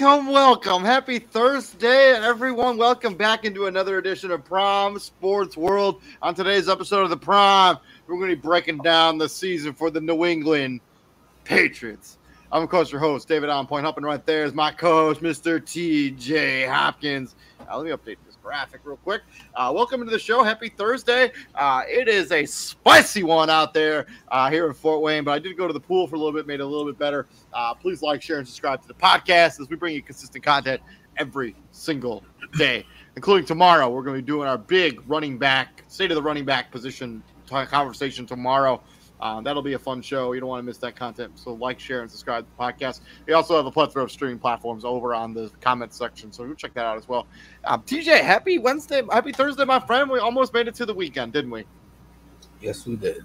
Welcome, welcome. Happy Thursday, everyone. Welcome back into another edition of Prime Sports World. On today's episode of the Prime, we're going to be breaking down the season for the New England Patriots. I'm, of course, your host, David On Point. Helping right there is my co host, Mr. TJ Hopkins. Uh, let me update graphic real quick. Uh, welcome to the show. Happy Thursday. Uh, it is a spicy one out there uh, here in Fort Wayne, but I did go to the pool for a little bit, made it a little bit better. Uh, please like, share, and subscribe to the podcast as we bring you consistent content every single day, including tomorrow. We're going to be doing our big running back, state of the running back position conversation tomorrow. Uh, that'll be a fun show. You don't want to miss that content. So like, share, and subscribe to the podcast. We also have a plethora of streaming platforms over on the comment section. So go check that out as well. Um, TJ, happy Wednesday, happy Thursday, my friend. We almost made it to the weekend, didn't we? Yes, we did.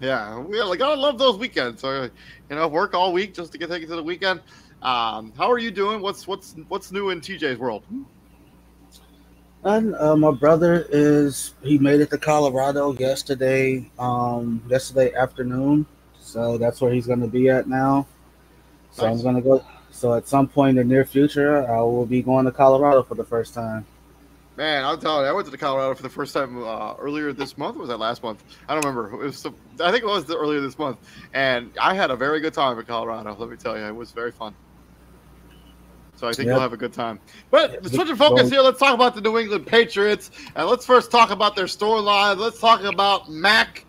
Yeah, we like gotta love those weekends. So you know, work all week just to get taken to the weekend. Um, how are you doing? What's what's what's new in TJ's world? And uh, my brother is he made it to Colorado yesterday, um, yesterday afternoon. So that's where he's going to be at now. So nice. I'm going to go. So at some point in the near future, I will be going to Colorado for the first time. Man, I'll tell you, I went to Colorado for the first time uh, earlier this month. was that last month? I don't remember. It was. Some, I think it was earlier this month, and I had a very good time in Colorado. Let me tell you, it was very fun. So I think yep. you'll have a good time. But switching focus here, let's talk about the New England Patriots. And let's first talk about their storyline. Let's talk about Mac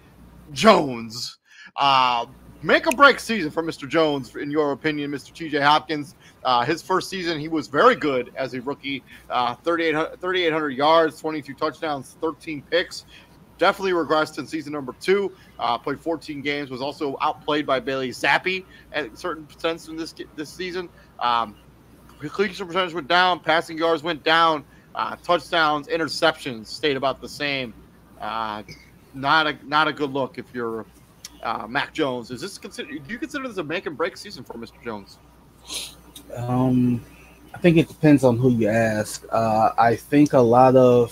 Jones. Uh, make or break season for Mr. Jones, in your opinion, Mr. TJ Hopkins. Uh, his first season, he was very good as a rookie. Uh, 3,800 yards, 22 touchdowns, 13 picks. Definitely regressed in season number two. Uh, played 14 games. Was also outplayed by Bailey Zappe at certain sense in this this season. Um, completion percentage went down, passing yards went down, uh, touchdowns, interceptions stayed about the same. Uh, not a not a good look if you're uh, Mac Jones. Is this consider? Do you consider this a make and break season for Mr. Jones? Um, I think it depends on who you ask. Uh, I think a lot of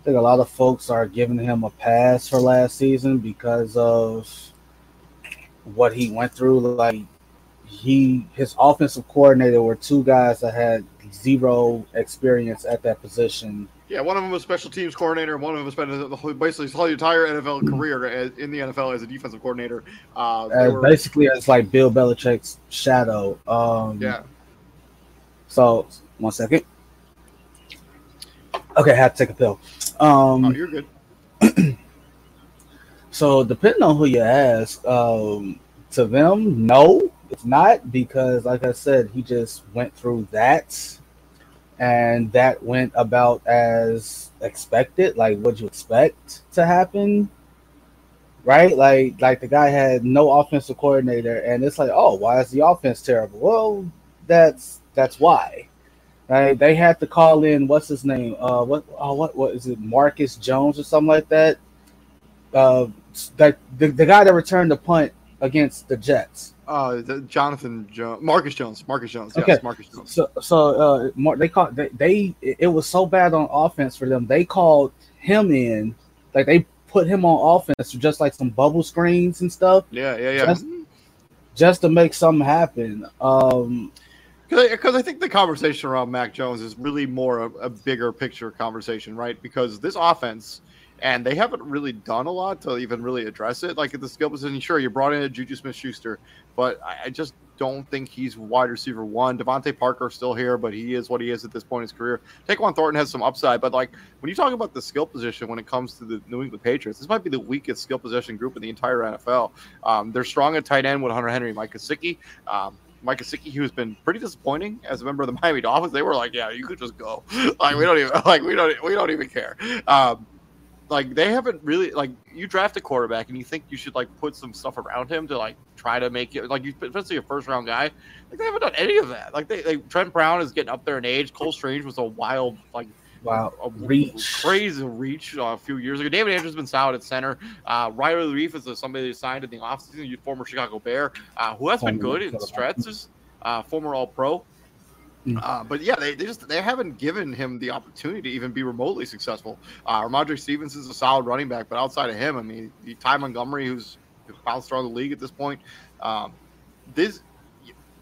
I think a lot of folks are giving him a pass for last season because of what he went through. Like he his offensive coordinator were two guys that had zero experience at that position. Yeah, one of them was special teams coordinator, and one of them spent basically his whole entire NFL career in the NFL as a defensive coordinator. Uh, uh, were... Basically, it's like Bill Belichick's shadow. Um, yeah. So one second. Okay, I had to take a pill. Um, oh, you're good. so depending on who you ask, um, to them, no, it's not because, like I said, he just went through that, and that went about as expected. Like, what you expect to happen, right? Like, like the guy had no offensive coordinator, and it's like, oh, why is the offense terrible? Well, that's that's why. Right? They had to call in what's his name? Uh, what? Oh, what? What is it? Marcus Jones or something like that. Uh, that the, the guy that returned the punt against the Jets. Uh, Jonathan Jones, Marcus Jones, Marcus Jones. Yes, okay. Marcus Jones. So, so uh, they called they, they it was so bad on offense for them. They called him in, like they put him on offense just like some bubble screens and stuff. Yeah, yeah, yeah. Just, just to make something happen. Um, because I, I, think the conversation around Mac Jones is really more a, a bigger picture conversation, right? Because this offense and they haven't really done a lot to even really address it. Like at the skill position, sure, you brought in a Juju Smith Schuster, but I, just don't think he's wide receiver one. DeVante Parker still here, but he is what he is at this point in his career. Tyquan Thornton has some upside, but like when you talk about the skill position when it comes to the New England Patriots, this might be the weakest skill position group in the entire NFL. Um, they're strong at tight end with Hunter Henry, Mike Gesicki. Um, Mike Gesicki, who's been pretty disappointing as a member of the Miami Dolphins, they were like, "Yeah, you could just go. Like we don't even like we don't we don't even care." Um, like they haven't really like you draft a quarterback and you think you should like put some stuff around him to like try to make it like you especially a first round guy like they haven't done any of that. Like they, they Trent Brown is getting up there in age. Cole Strange was a wild like wow. a reach. crazy reach uh, a few years ago. David Andrews has been solid at center. Uh, Riley Reiff is somebody that signed in the offseason you former Chicago Bear uh, who has been good in stretches uh, former all pro Mm. Uh, but yeah, they, they just they haven't given him the opportunity to even be remotely successful. Uh, Rhamondre Stevenson is a solid running back, but outside of him, I mean, Ty Montgomery, who's bounced around the league at this point, um, this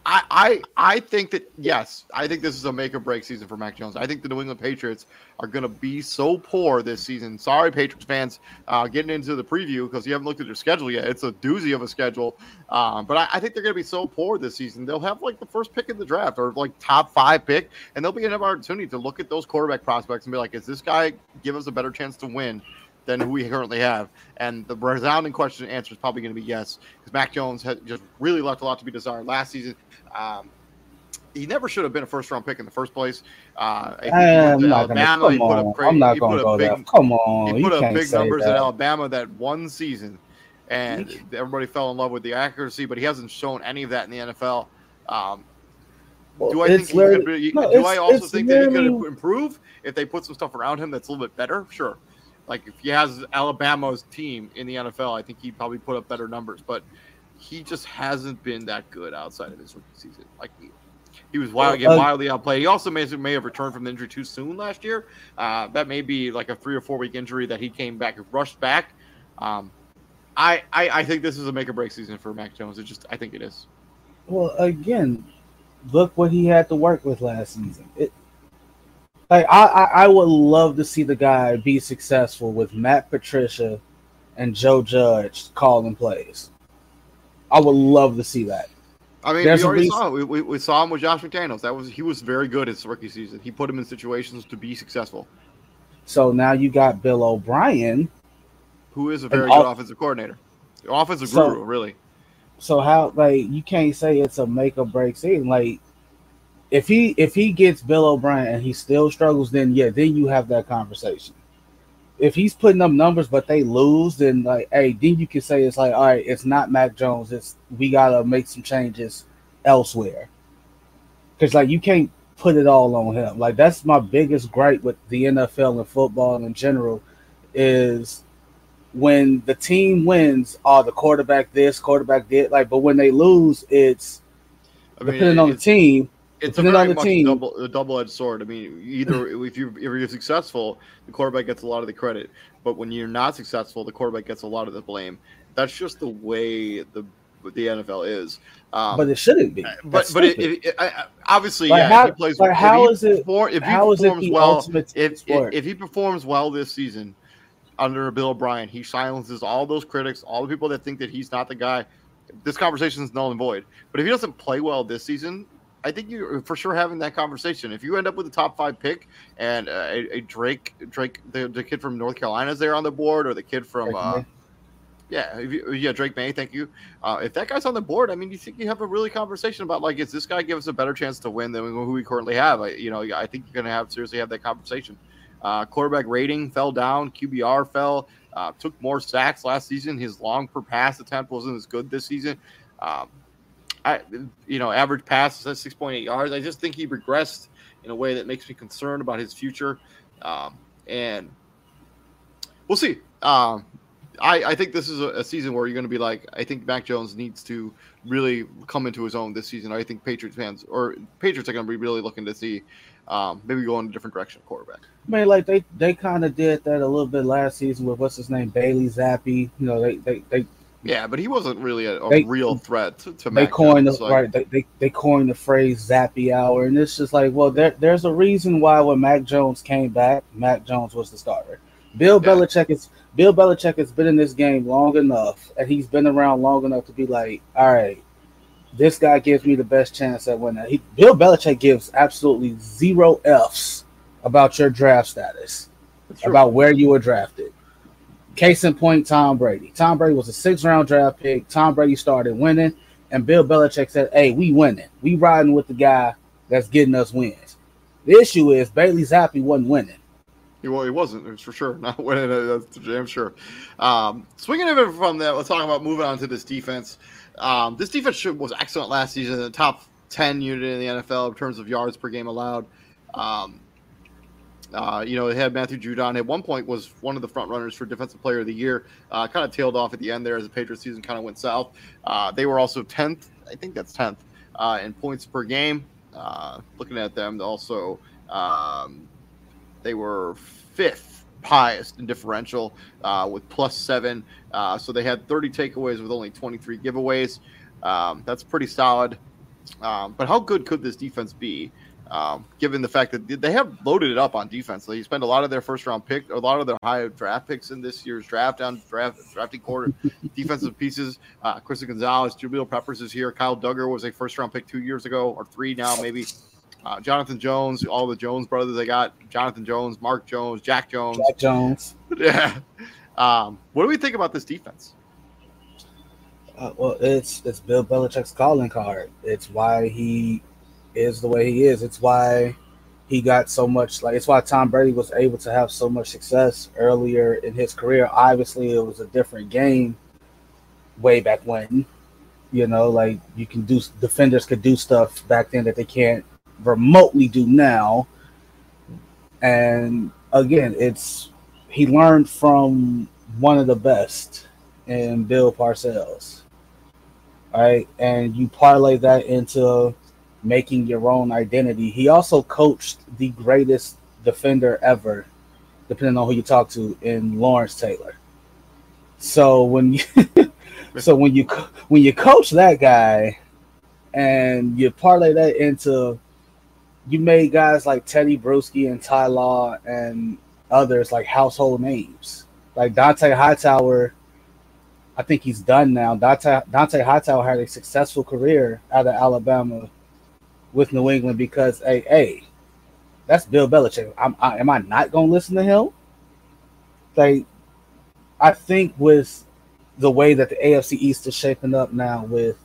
I, I I think that yes, I think this is a make or break season for Mac Jones. I think the New England Patriots are going to be so poor this season. Sorry, Patriots fans, uh, getting into the preview because you haven't looked at their schedule yet. It's a doozy of a schedule, um, but I, I, think they're going to be so poor this season. They'll have like the first pick in the draft or like top five pick, and they'll be an opportunity to look at those quarterback prospects and be like, "Is this guy give us a better chance to win?" Than who we currently have? And the resounding question and answer is probably going to be yes, because Mac Jones had just really left a lot to be desired last season. Um, he never should have been a first round pick in the first place. Uh, I'm not Alabama, gonna, come on. Crazy, I'm not going to go big, there. Come on, he put up big numbers that. at Alabama that one season, and everybody fell in love with the accuracy. But he hasn't shown any of that in the NFL. Um, well, do I think he could be, no, do I also think that he could improve if they put some stuff around him that's a little bit better? Sure. Like if he has Alabama's team in the NFL, I think he'd probably put up better numbers. But he just hasn't been that good outside of his rookie season. Like he, he was wild, uh, wildly outplayed. He also may, may have returned from the injury too soon last year. Uh, that may be like a three or four week injury that he came back, rushed back. Um, I, I, I think this is a make or break season for Mac Jones. It just I think it is. Well, again, look what he had to work with last season. It, like I, I, I would love to see the guy be successful with Matt Patricia and Joe Judge calling plays. I would love to see that. I mean, There's we already saw we, we, we, saw him with Josh McDaniels. That was he was very good his rookie season. He put him in situations to be successful. So now you got Bill O'Brien, who is a very good off- offensive coordinator, offensive so, guru, really. So how like you can't say it's a make or break season. Like if he if he gets Bill O'Brien and he still struggles, then yeah, then you have that conversation if he's putting up numbers but they lose, then like, hey, then you can say it's like, all right, it's not Mac Jones. It's we gotta make some changes elsewhere. Because like you can't put it all on him. Like that's my biggest gripe with the NFL and football in general is when the team wins, oh, the quarterback this, quarterback did like, but when they lose, it's I mean, depending on the team it's a very much team. double a double edged sword. I mean, either if you if you're successful, the quarterback gets a lot of the credit, but when you're not successful, the quarterback gets a lot of the blame. That's just the way the the NFL is. Um, but it shouldn't be. but but it, it, it, obviously, like yeah. How, if he plays, like how is it? Perform, if he performs well, if, if he performs well this season under Bill O'Brien, he silences all those critics, all the people that think that he's not the guy. This conversation is null and void. But if he doesn't play well this season, I think you're for sure having that conversation. If you end up with a top five pick and uh, a, a, Drake, Drake, the, the, kid from North Carolina is there on the board, or the kid from, uh, yeah, you, yeah, Drake Maye. thank you. Uh, if that guy's on the board, I mean, you think you have a really conversation about like, is this guy give us a better chance to win than who we currently have? I, you know, I think you're going to have seriously have that conversation. Uh, quarterback rating fell down, QBR fell. Uh, took more sacks last season. His long per pass attempt wasn't as good this season. Um, I, you know, average passes at 6.8 yards. I just think he regressed in a way that makes me concerned about his future. Um, and we'll see. Um, I, I think this is a, a season where you're going to be like, I think Mac Jones needs to really come into his own this season. I think Patriots fans or Patriots are going to be really looking to see um, maybe go in a different direction quarterback. I mean, like they, they kind of did that a little bit last season with what's his name, Bailey Zappe. You know, they, they, they yeah, but he wasn't really a, a they, real threat to, to they Mac coined the, like, right. They, they, they coined the phrase "Zappe Hour," and it's just like, well, there, there's a reason why when Mac Jones came back, Mac Jones was the starter. Bill yeah. Belichick is Bill Belichick has been in this game long enough, and he's been around long enough to be like, all right, this guy gives me the best chance at winning. He, Bill Belichick gives absolutely zero f's about your draft status, about where you were drafted. Case in point, Tom Brady. Tom Brady was a six round draft pick. Tom Brady started winning, and Bill Belichick said, Hey, we winning. We riding with the guy that's getting us wins. The issue is Bailey Zappe wasn't winning. Well, he wasn't. It was for sure not winning. That's damn sure. Um, swinging it from that, let's talk about moving on to this defense. Um, this defense was excellent last season, the top 10 unit in the NFL in terms of yards per game allowed. Um, uh, you know, they had Matthew Judon at one point was one of the front runners for Defensive Player of the Year. Uh, kind of tailed off at the end there as the Patriots season kind of went south. Uh, they were also 10th, I think that's 10th, uh, in points per game. Uh, looking at them, also um, they were fifth highest in differential uh, with plus seven. so they had 30 takeaways with only 23 giveaways. Um, that's pretty solid. Um, but how good could this defense be? Um, given the fact that they have loaded it up on defense, they spend a lot of their first round pick, a lot of their high draft picks in this year's draft on draft drafting quarter defensive pieces. Uh, Christian Gonzalez, Jabril Peppers is here. Kyle Dugger was a first round pick two years ago or three now, maybe. Uh, Jonathan Jones, all the Jones brothers they got. Jonathan Jones, Mark Jones, Jack Jones. Jack Jones. Yeah. Um, what do we think about this defense? Uh, well, it's it's Bill Belichick's calling card. It's why he is the way he is. It's why he got so much like it's why Tom Brady was able to have so much success earlier in his career. Obviously, it was a different game way back when. You know, like you can do defenders could do stuff back then that they can't remotely do now. And again, it's he learned from one of the best in Bill Parcells. Right, and you parlay that into making your own identity. He also coached the greatest defender ever, depending on who you talk to, in Lawrence Taylor. So when you so when you when you coach that guy and you parlay that into you made guys like Tedy Bruschi and Ty Law and others like household names. Like Dont'a Hightower, I think he's done now. Dante Dont'a Hightower had a successful career out of Alabama with New England because, hey, hey, that's Bill Belichick. I'm, I, am I not going to listen to him? Like, I think with the way that the AFC East is shaping up now, with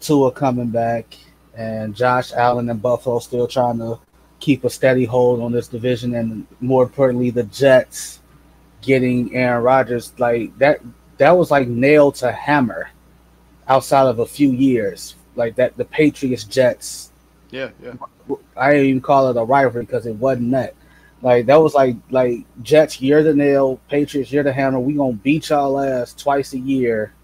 Tua coming back and Josh Allen and Buffalo still trying to keep a steady hold on this division, and more importantly, the Jets getting Aaron Rodgers, like that, that was like nail to hammer outside of a few years. Like that, the Patriots Jets yeah, yeah. I didn't even call it a rivalry because it wasn't that. Like that was like like Jets, you're the nail, Patriots, you're the hammer. We gonna beat y'all ass twice a year,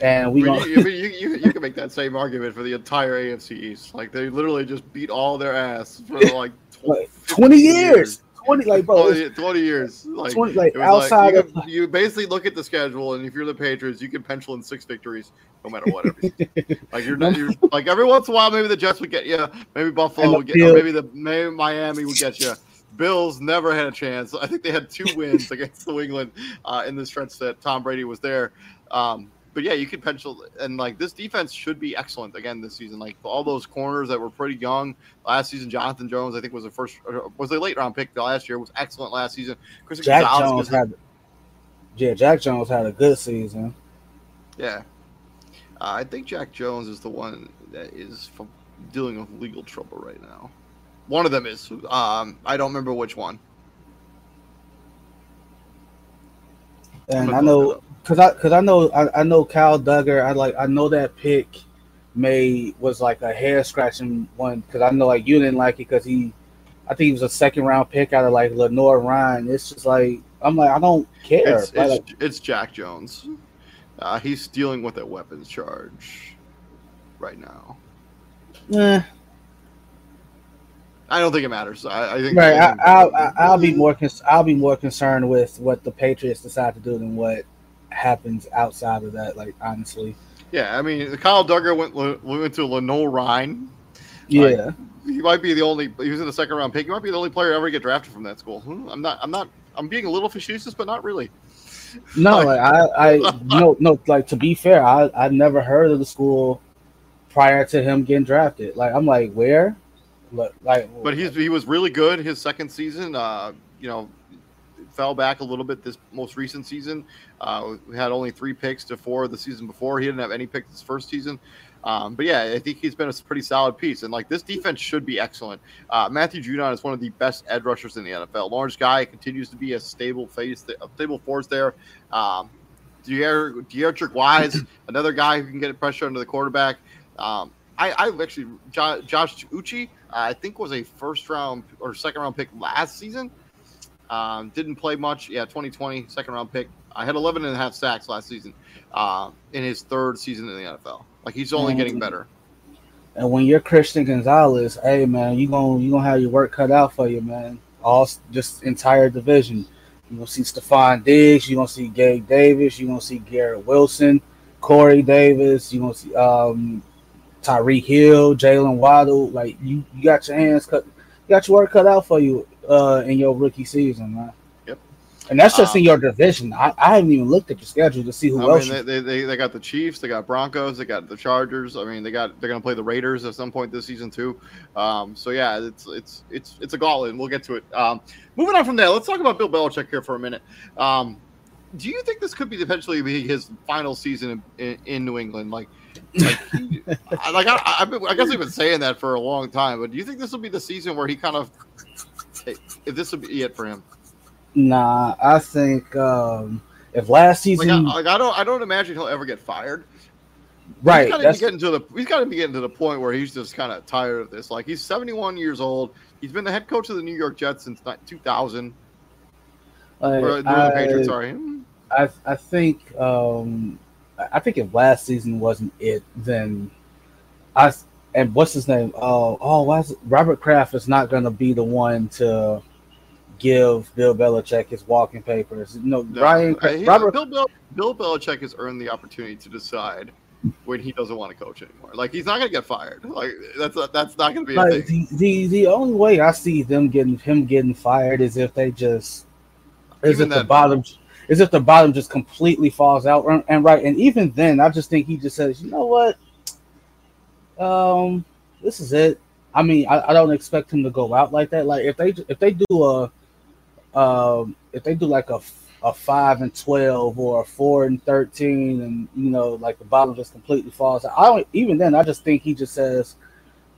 and we gonna. you, you, you, you, can make that same argument for the entire AFC East. Like they literally just beat all their ass for like tw- twenty years. years. 20 like bro 20, 20 years like, 20, like outside like, you, of, you basically look at the schedule and if you're the patriots you can pencil in six victories no matter what like you're, not, you're like every once in a while maybe the jets would get you maybe buffalo would get you maybe the maybe miami would get you bills never had a chance. I think they had two wins against new england uh, in the stretch that tom brady was there. Um, but yeah, you could pencil and like this defense should be excellent again this season. Like all those corners that were pretty young last season, Jonathan Jones, I think was the first was a late round pick last year, was excellent last season. Chris Jack Gonzalez Jones had, yeah, Jack Jones had a good season. Yeah, uh, I think Jack Jones is the one that is dealing with legal trouble right now. One of them is. Um, I don't remember which one. And I know Cause I, cause I know, I, I know Kyle Dugger. I like, I know that pick may was like a hair scratching one. Cause I know like you didn't like it because he, I think he was a second round pick out of like Lenoir-Rhyne. It's just like I'm like I don't care. It's, it's, like, it's Jack Jones. Uh, he's dealing with a weapons charge right now. Yeah. I don't think it matters. I, I think right. I, will I'll be more. I'll be more concerned with what the Patriots decide to do than what happens outside of that. Like honestly. Yeah, I mean, Kyle Dugger went went to Lenoir-Rhyne. Yeah. Like, he might be the only. He was in the second round pick. He might be the only player ever get drafted from that school. Hmm, I'm not. I'm not. I'm being a little facetious, but not really. No, like, I, I, no, no. Like to be fair, I, I never heard of the school prior to him getting drafted. Like I'm like, where? Like, but he's he was really good his second season. Uh, you know, fell back a little bit this most recent season. Uh, we had only three picks to four the season before. He didn't have any picks this first season. Um, but yeah, I think he's been a pretty solid piece. And like this defense should be excellent. Uh, Matthew Judon is one of the best edge rushers in the NFL. Lawrence Guy continues to be a stable face, a stable force there. Um, Deatrich Wise, another guy who can get pressure under the quarterback. Um, I, I actually Josh Uche, uh, I think was a first round or second round pick last season. Um, didn't play much. Yeah, 2020 second round pick. I had 11 and a half sacks last season uh, in his third season in the NFL. Like he's only getting better. And when you're Christian Gonzalez, hey man, you gonna you gonna have your work cut out for you, man. All just entire division. You gonna see Stefon Diggs. You gonna see Gabe Davis. You gonna see Garrett Wilson, Corey Davis. You gonna see um, Tyreek Hill, Jaylen Waddle. Like you, you got your hands cut, you got your work cut out for you uh, in your rookie season, man. Yep. And that's just Um, in your division. I, I haven't even looked at your schedule to see who I else. mean, they, they, they, got the Chiefs, they got Broncos, they got the Chargers. I mean, they got they're gonna play the Raiders at some point this season too. Um, so yeah, it's it's it's it's a gauntlet, and we'll get to it. Um, moving on from there, let's talk about Bill Belichick here for a minute. Um, do you think this could be eventually be his final season in, in New England? Like, like, he- I- like I, I, I've been- I guess we've been saying that for a long time, but do you think this will be the season where he kind of, if this will be it for him? nah, I think um, if last Like, season, I, like I don't, I don't imagine he'll ever get fired. right? He's got to be getting to the. He's got to be getting to the point where he's just kind of tired of this. Like he's 71 years old. He's been the head coach of the New York Jets since 2000. like, Or, the I- Patriots, sorry. I I think um I- think if last season wasn't it, then I and what's his name? Oh oh, why is Robert Kraft is not going to be the one to give Bill Belichick his walking papers. No, No, Ryan uh, he- Robert. Bill, Bill, Bill Belichick has earned the opportunity to decide when he doesn't want to coach anymore. Like he's not going to get fired. Like that's that's not going to be a Like, thing. the, the the only way I see them getting him getting fired is if they just is Even if the bottom is if the bottom just completely falls out and, right. And even then I just think he just says you know what? Um this is it. I mean I, I don't expect him to go out like that. Like if they if they do a um if they do like a a five and twelve or a four and thirteen and you know like the bottom just completely falls out. I don't even then I just think he just says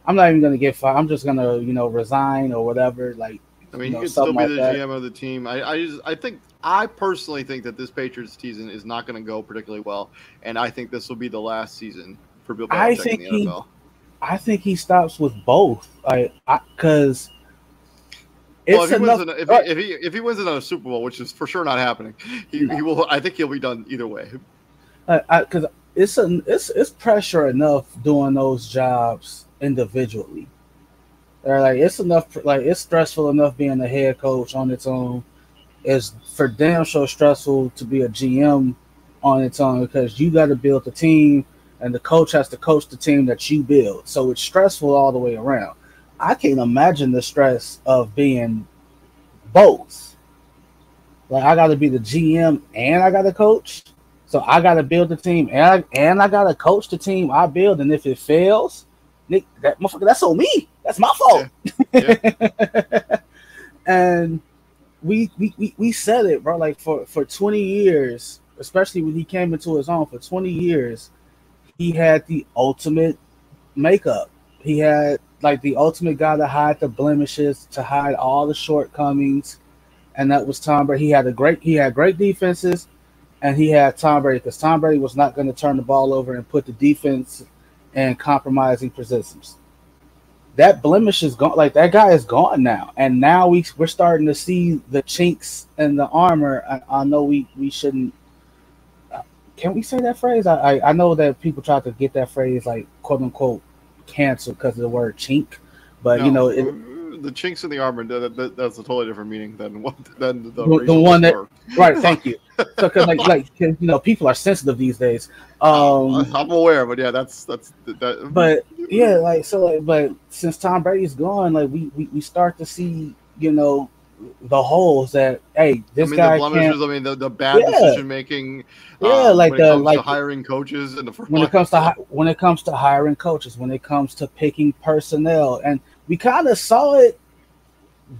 I'm not even gonna get fired I'm just gonna you know resign or whatever. Like I mean, you know, he could still be something the that. GM of the team. I, I just, I think, I personally think that this Patriots season is not going to go particularly well, and I think this will be the last season for Bill Belichick I in think the he- NFL. I think he stops with both. Like, because Well, it's if he, enough. wins an, if, uh, he, if he if he wins another Super Bowl, which is for sure not happening, he, he will. I think he'll be done either way. Because it's a, it's it's pressure enough doing those jobs individually. They're like it's enough. Like it's stressful enough being a head coach on its own. It's for damn sure stressful to be a GM on its own because you got to build the team, and the coach has to coach the team that you build. So it's stressful all the way around. I can't imagine the stress of being both. Like I got to be the GM and I got to coach. So I got to build the team and I, and I got to coach the team I build. And if it fails, Nick, that motherfucker, that's on me. That's my fault. and we, we we we said it, bro. Like for for 20 years, especially when he came into his own, for 20 years, he had the ultimate makeup. He had like the ultimate guy to hide the blemishes, to hide all the shortcomings, and that was Tom Brady. He had a great he had great defenses, and he had Tom Brady because Tom Brady was not going to turn the ball over and put the defense in compromising positions. That blemish is gone. Like that guy is gone now, and now we we're starting to see the chinks in the armor. I, I know we we shouldn't. uh, Can we say that phrase? I, I I know that people try to get that phrase like quote unquote canceled because of the word chink, but you know it, the chinks in the armor. That, that, that's a totally different meaning than what than the, The- the one that- right. Thank you. So because like like 'cause, you know people are sensitive these days. Um, I'm aware, but yeah, that's that's that. but yeah, like so, like, but since Tom Brady's gone, like we, we we start to see, you know, the holes that hey, I this mean, guy the blemishes. I mean, the, the bad Yeah. decision making. Yeah, like when it the- like- hiring coaches and the first When it comes to when it comes to hiring coaches, when it comes to picking personnel, and we kind of saw it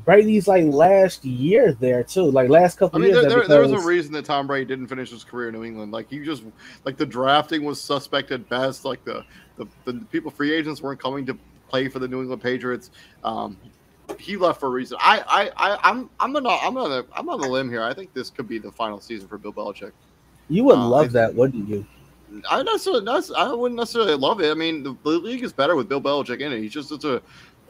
Brady's like last year there too, like last I couple mean, years. there, there there, was a reason that Tom Brady didn't finish his career in New England. Like he just, like the drafting was suspect at best. Like the the, the people, free agents weren't coming to play for the New England Patriots. Um, he left for a reason. I, I, I I'm, I'm on, a, I'm on, a, I'm on the limb here. I think this could be the final season for Bill Belichick. you would uh, love I- that, wouldn't you? I necessarily, I wouldn't necessarily love it. I mean, the, the league is better with Bill Belichick in it. He's just such a,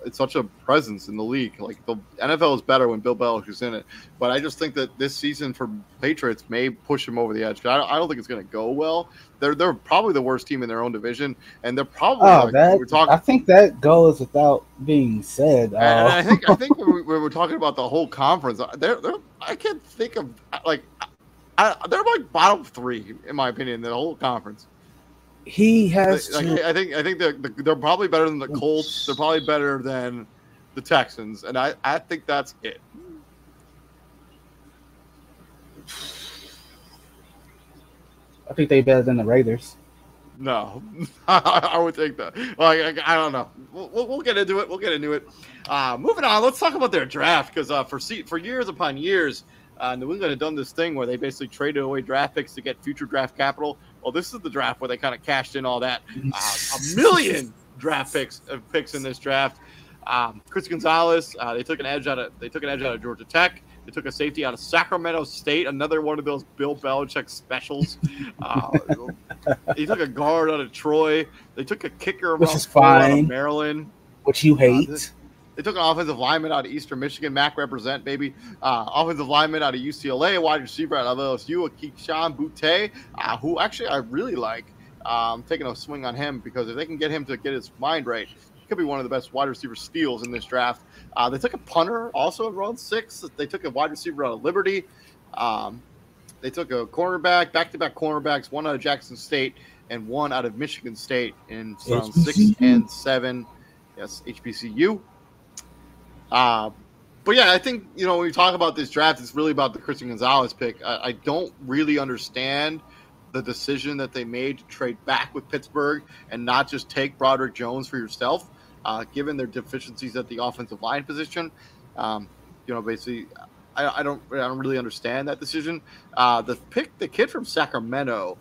it's such a presence in the league. Like the NFL is better when Bill Belichick is in it. But I just think that this season for Patriots may push him over the edge. I don't, I don't think it's going to go well. They're they're probably the worst team in their own division, and they're probably Oh, like, that we're talking. I think that goes without being said. and I Uh, think I think when, we, when we're talking about the whole conference, uh, they're, they're I can't think of like I, they're like bottom three in my opinion in the whole conference. He has. Like, to, I think I think they're they're probably better than the Colts. They're probably better than the Texans, and I I think that's it. I think they're better than the Raiders. No, I would take that. Like I, don't know. We'll, we'll, we'll, get into it. We'll get into it. Uh, moving on. Let's talk about their draft because uh, for for years upon years, uh, New England had done this thing where they basically traded away draft picks to get future draft capital. Well, this is the draft where they kind of cashed in all that. Uh, a million draft picks of picks in this draft. Um, Chris Gonzalez. Uh, they took an edge out of they took an edge out of Georgia Tech. They took a safety out of Sacramento State, another one of those Bill Belichick specials. Uh, he took a guard out of Troy. They took a kicker which is fine. out of Maryland, which you hate. Uh, they took an offensive lineman out of Eastern Michigan, Mac represent, baby. Uh, offensive lineman out of UCLA, wide receiver out of LSU, Kayshon Boutte, uh, who actually I really like. Um, taking a swing on him because if they can get him to get his mind right, he could be one of the best wide receiver steals in this draft. Uh, they took a punter also in round six. They took a wide receiver out of Liberty. Um, they took a cornerback, back-to-back cornerbacks, one out of Jackson State and one out of Michigan State in round six and seven. Yes, HBCU. Uh, but yeah, I think you know when we talk about this draft, it's really about the Christian Gonzalez pick. I, I don't really understand the decision that they made to trade back with Pittsburgh and not just take Broderick Jones for yourself uh, given their deficiencies at the offensive line position. Um, you know, basically, I, I, don't, I don't really understand that decision. Uh, the pick, the kid from Sacramento,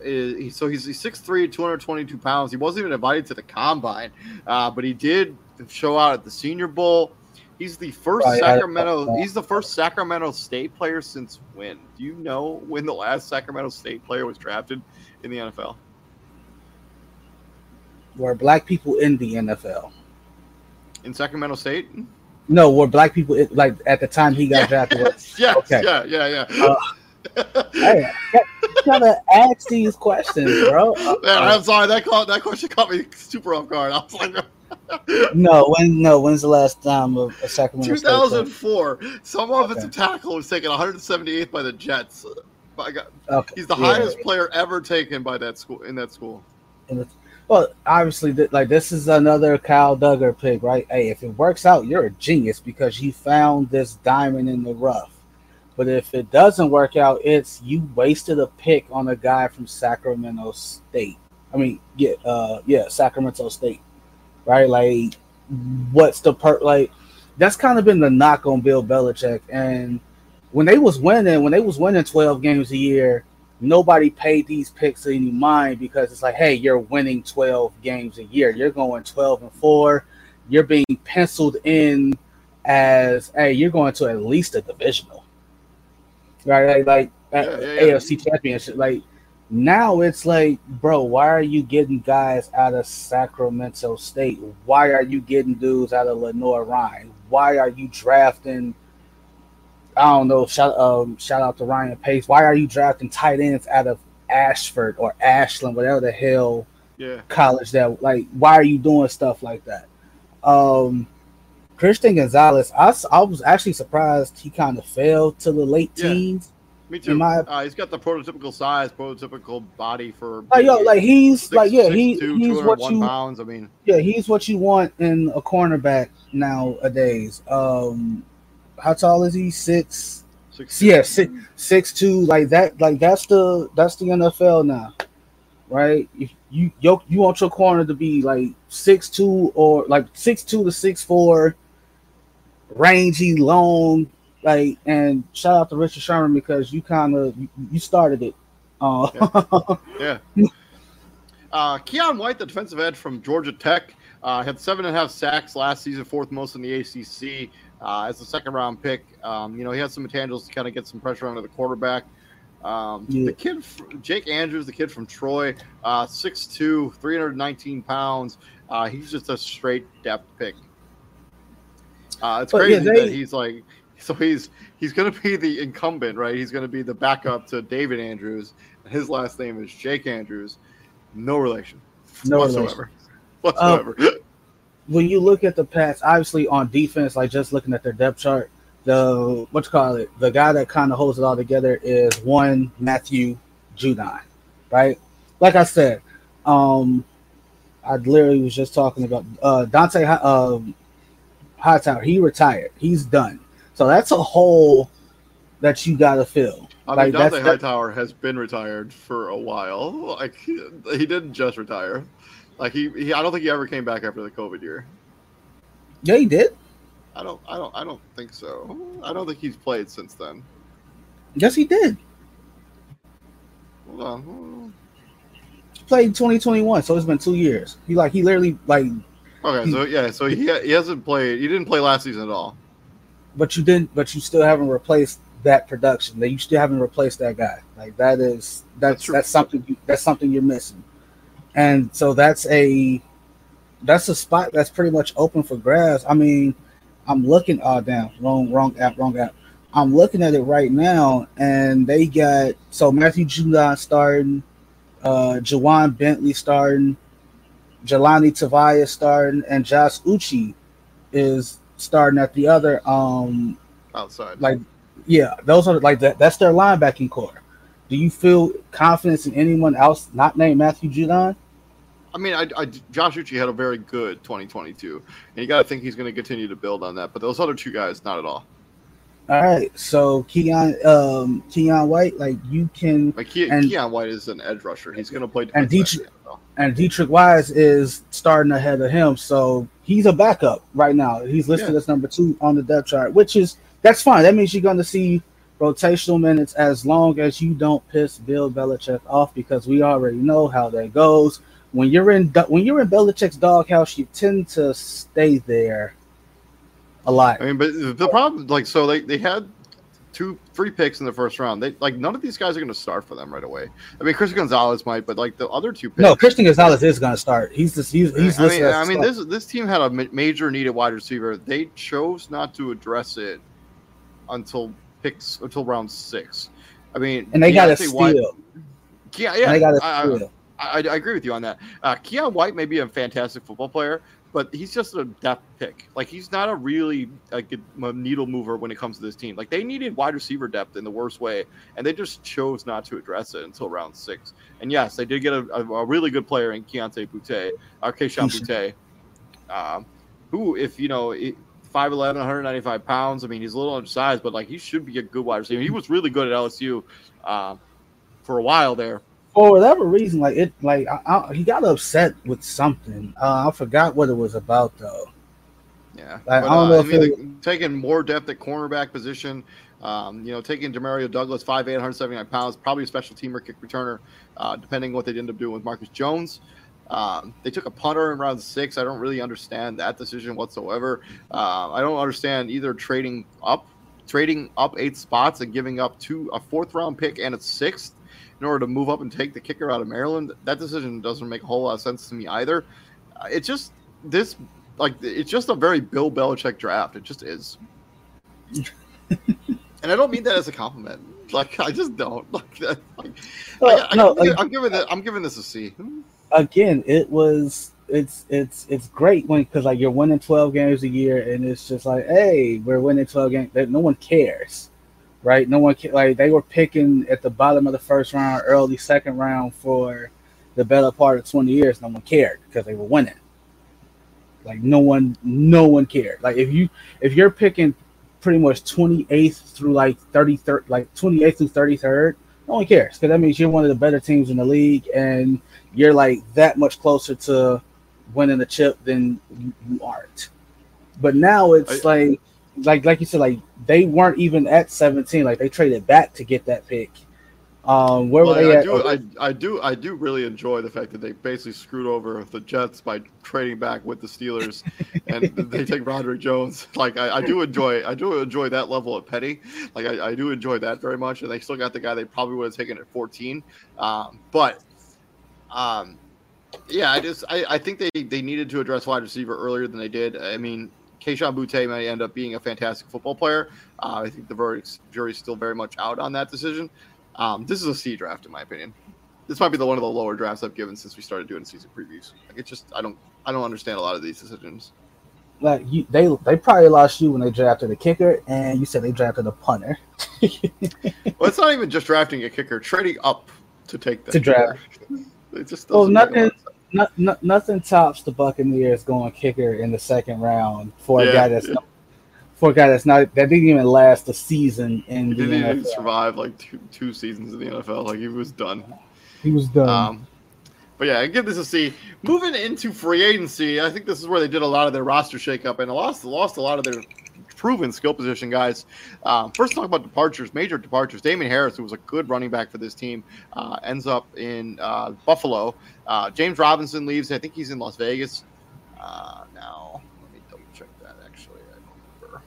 so he's, he's 6'3", 222 pounds. He wasn't even invited to the combine, uh, but he did show out at the Senior Bowl. He's the first right, Sacramento. He's the first Sacramento State player since when? Do you know when the last Sacramento State player was drafted in the NFL? were black people in the NFL. In Sacramento State? No, were black people like at the time he got yeah, drafted? yes, okay. yeah, yeah, yeah. Uh, hey, gotta ask these questions, bro. Uh, Man, I'm sorry that caught, that question caught me super off guard. I was like, no, when no, when's the last time of a Sacramento? 2004. Some offensive okay. tackle was taken 178th by the Jets. By God, okay. he's the yeah. highest player ever taken by that school in that school. Well, obviously, like this is another Kyle Dugger pick, right? Hey, if it works out, you're a genius because you found this diamond in the rough. But if it doesn't work out, it's you wasted a pick on a guy from Sacramento State. I mean, yeah, uh, yeah, Sacramento State, right? Like, what's the per like? That's kind of been the knock on Bill Belichick, and when they was winning, when they was winning twelve games a year, nobody paid these picks any mind because it's like, hey, you're winning 12 games a year. You're going 12 and 4. You're being penciled in as, hey, you're going to at least a divisional. Right? Like, like yeah, yeah, yeah. AFC championship. Like now it's like, bro, why are you getting guys out of Sacramento State? Why are you getting dudes out of Lenoir-Rhyne? Why are you drafting I don't know. Shout um, shout out to Ryan Pace. Why are you drafting tight ends out of Ashford or Ashland, whatever the hell yeah. college that like? Why are you doing stuff like that? Um, Christian Gonzalez, I, I was actually surprised he kind of fell to the late yeah. teens. Me too. My, uh, he's got the prototypical size, prototypical body for. Like yo, like he's six, like yeah, six, he, two, he's what you pounds. I mean, yeah, he's what you want in a cornerback nowadays. Um, how tall is he? Six. Six yeah, six six two. Like that. Like that's the that's the NFL now, right? If you you you want your corner to be like six two or like six two to six four, rangy, long, like. And shout out to Richard Sherman because you kind of you, started it. Uh, yeah. yeah. Uh, Keion White, the defensive edge from Georgia Tech, uh, had seven and a half sacks last season, fourth most in the ACC uh, as a second round pick. Um, you know, he had some intangibles to kind of get some pressure onto the quarterback. Um, yeah. The kid, Jake Andrews, the kid from Troy, uh, 6'2, 319 pounds. Uh, he's just a straight depth pick. Uh, it's but crazy yeah, they... that he's like, so he's he's going to be the incumbent, right? He's going to be the backup to David Andrews. His last name is Jake Andrews. No relation. No whatsoever. Relation. Whatsoever. Um, when you look at the Pats, obviously on defense, like just looking at their depth chart, the what you call it, the guy that kind of holds it all together is one Matthew Judon, right? Like I said, Um, I literally was just talking about uh, Dont'a uh, Hightower. He retired. He's done. So that's a hole that you got to fill. I Like, mean, Dont'a Hightower has been retired for a while. Like he, he didn't just retire. Like he, he, I don't think he ever came back after the COVID year. Yeah, he did. I don't, I don't, I don't think so. I don't think he's played since then. Yes, he did. Hold on. hold on. He played 2021, so it's been two years. He like he literally like, Okay, so yeah, so he he hasn't played. He didn't play last season at all. but you didn't, but you still haven't replaced that production. That you still haven't replaced that guy. Like that is That's that's that's something you, that's something you're missing. And so that's a that's a spot that's pretty much open for grabs. I mean, I'm looking. Oh, damn, wrong wrong app, wrong app. I'm looking at it right now, and they got so Matthew Judon starting, uh, Ja'Whaun Bentley starting, Jahlani Tavai starting, and Josh Uche is starting at the other. Um, Outside. like, yeah, those are like that. That's their linebacking core. Do you feel confidence in anyone else not named Matthew Judon? I mean, I, I, Josh Uche had a very good 2022, and you got to think he's going to continue to build on that. But those other two guys, not at all. All right, so Keion, um, Keion White, like you can, Like Ke- And- Keion White is an edge rusher. He's going to play And Deatrich- and Deatrich Wise is starting ahead of him, so he's a backup right now. He's listed Yeah. as number two on the depth chart, which is that's fine. That means you're going to see rotational minutes as long as you don't piss Bill Belichick off, because we already know how that goes. When you're in when you're in Belichick's doghouse, you tend to stay there a lot. I mean, but the problem, like, so they, they had two, three picks in the first round. They like none of these guys are going to start for them right away. I mean, Chris Gonzalez might, but like the other two picks. No, Christian Gonzalez is going to start. He's just he's, he's I mean, I mean, this this team had a ma- major needed wide receiver. They chose not to address it until picks until round six. I mean, and they got a White- steal. Yeah, And yeah, they got a I, I- steal. I, I agree with you on that. Uh, Keion White may be a fantastic football player, but he's just a depth pick. Like he's not a really like a needle mover when it comes to this team. Like they needed wide receiver depth in the worst way, and they just chose not to address it until round six. And yes, they did get a, a, a really good player in Keontae Boutte, or Kayshon Keisha. Boutte, um, who, if you know. It, 5'11", 195 pounds. I mean, he's a little undersized, but like he should be a good wide receiver. He was really good at LSU uh, for a while there. For whatever reason, like it, like I, I, he got upset with something. Uh, I forgot what it was about though. Yeah, I- I don't uh, know I if mean, it- the- taking more depth at cornerback position. Um, you know, taking Demario Douglas, 5'8", 179 pounds, probably a special teamer, kick returner, uh, depending what they end up doing with Marcus Jones. Um, they took a punter in round six. I don't really understand that decision whatsoever. Uh, I don't understand either trading up, trading up eight spots and giving up two a fourth round pick and a sixth in order to move up and take the kicker out of Maryland. That decision doesn't make a whole lot of sense to me either. Uh, It just this like it's just a very Bill Belichick draft. It just is. and I don't mean that as a compliment. Like I just don't like that. Like, Well, I, no, am like- giving that. I'm giving this a C. Again, it was it's it's it's great when because like you're winning 12 games a year and it's just like hey we're winning 12 games no one cares right? No one like they were picking at the bottom of the first round early second round for the better part of 20 years. No one cared because they were winning. Like no one no one cared. Like if you if you're picking pretty much 28th through like 33rd like 28th through 33rd no one cares because that means you're one of the better teams in the league and you're like that much closer to winning the chip than you, you aren't. But now it's like like like you said, like they weren't even at 17. Like they traded back to get that pick. Um, where were they I, at? do, I, I do I do really enjoy the fact that they basically screwed over the Jets by trading back with the Steelers, and they take Broderick Jones. Like I, I do enjoy I do enjoy that level of petty. Like I, I do enjoy that very much, and they still got the guy they probably would have taken at 14. Um, but um, yeah, I just I, I think they, they needed to address wide receiver earlier than they did. I mean, Kayshon Boutte may end up being a fantastic football player. Uh, I think the verdict's jury's still very much out on that decision. Um, this is a C draft in my opinion. This might be the one of the lower drafts I've given since we started doing season previews. Like it's just I don't I don't understand a lot of these decisions. like you, they they probably lost you when they drafted a kicker, and you said they drafted a punter. Well, it's not even just drafting a kicker, trading up to take the To draft. It just Well, doesn't make a lot nothing. No, no, nothing tops the Buccaneers going kicker in the second round for a guy that's not, for a guy that's not that didn't even last a season in He the didn't even survive like two, two seasons in the NFL. Like he was done. He was done. Um, but yeah, give this a C. Moving into free agency, I think this is where they did a lot of their roster shakeup and lost lost a lot of their proven skill position guys. Um, first, talk about departures, major departures. Damien Harris, who was a good running back for this team, uh, ends up in uh, Buffalo. Uh, James Robinson leaves. I think he's in Las Vegas uh, now. Let me double check that. Actually, I don't remember.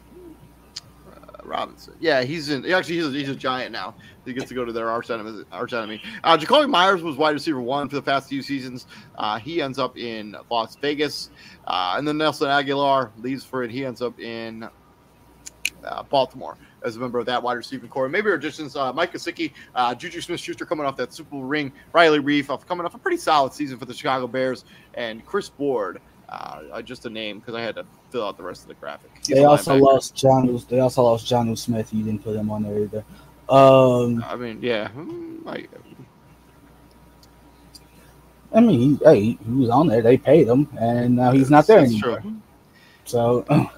Uh, Robinson. Yeah, he's in. Actually, he's a, he's a giant now. He gets to go to their arch enemy. Arch enemy. Uh, Jakobi Meyers was wide receiver one for the past few seasons. Uh, he ends up in Las Vegas, uh, and then Nelson Agholor leaves for it. He ends up in uh, Baltimore as a member of that wide receiving core. Maybe additions: uh, Mike Gesicki, uh, Juju Smith-Schuster coming off that Super Bowl ring, Riley Reiff off coming off a pretty solid season for the Chicago Bears, and Chris Board. Uh, just a name because I had to fill out the rest of the graphic. He's they also linebacker. lost Jonnu. They also lost Jonnu Smith. You didn't put him on there either. Um, I mean, yeah. hmm, I, I mean, he, hey, he was on there. They paid him, and now he's not there anymore. true. So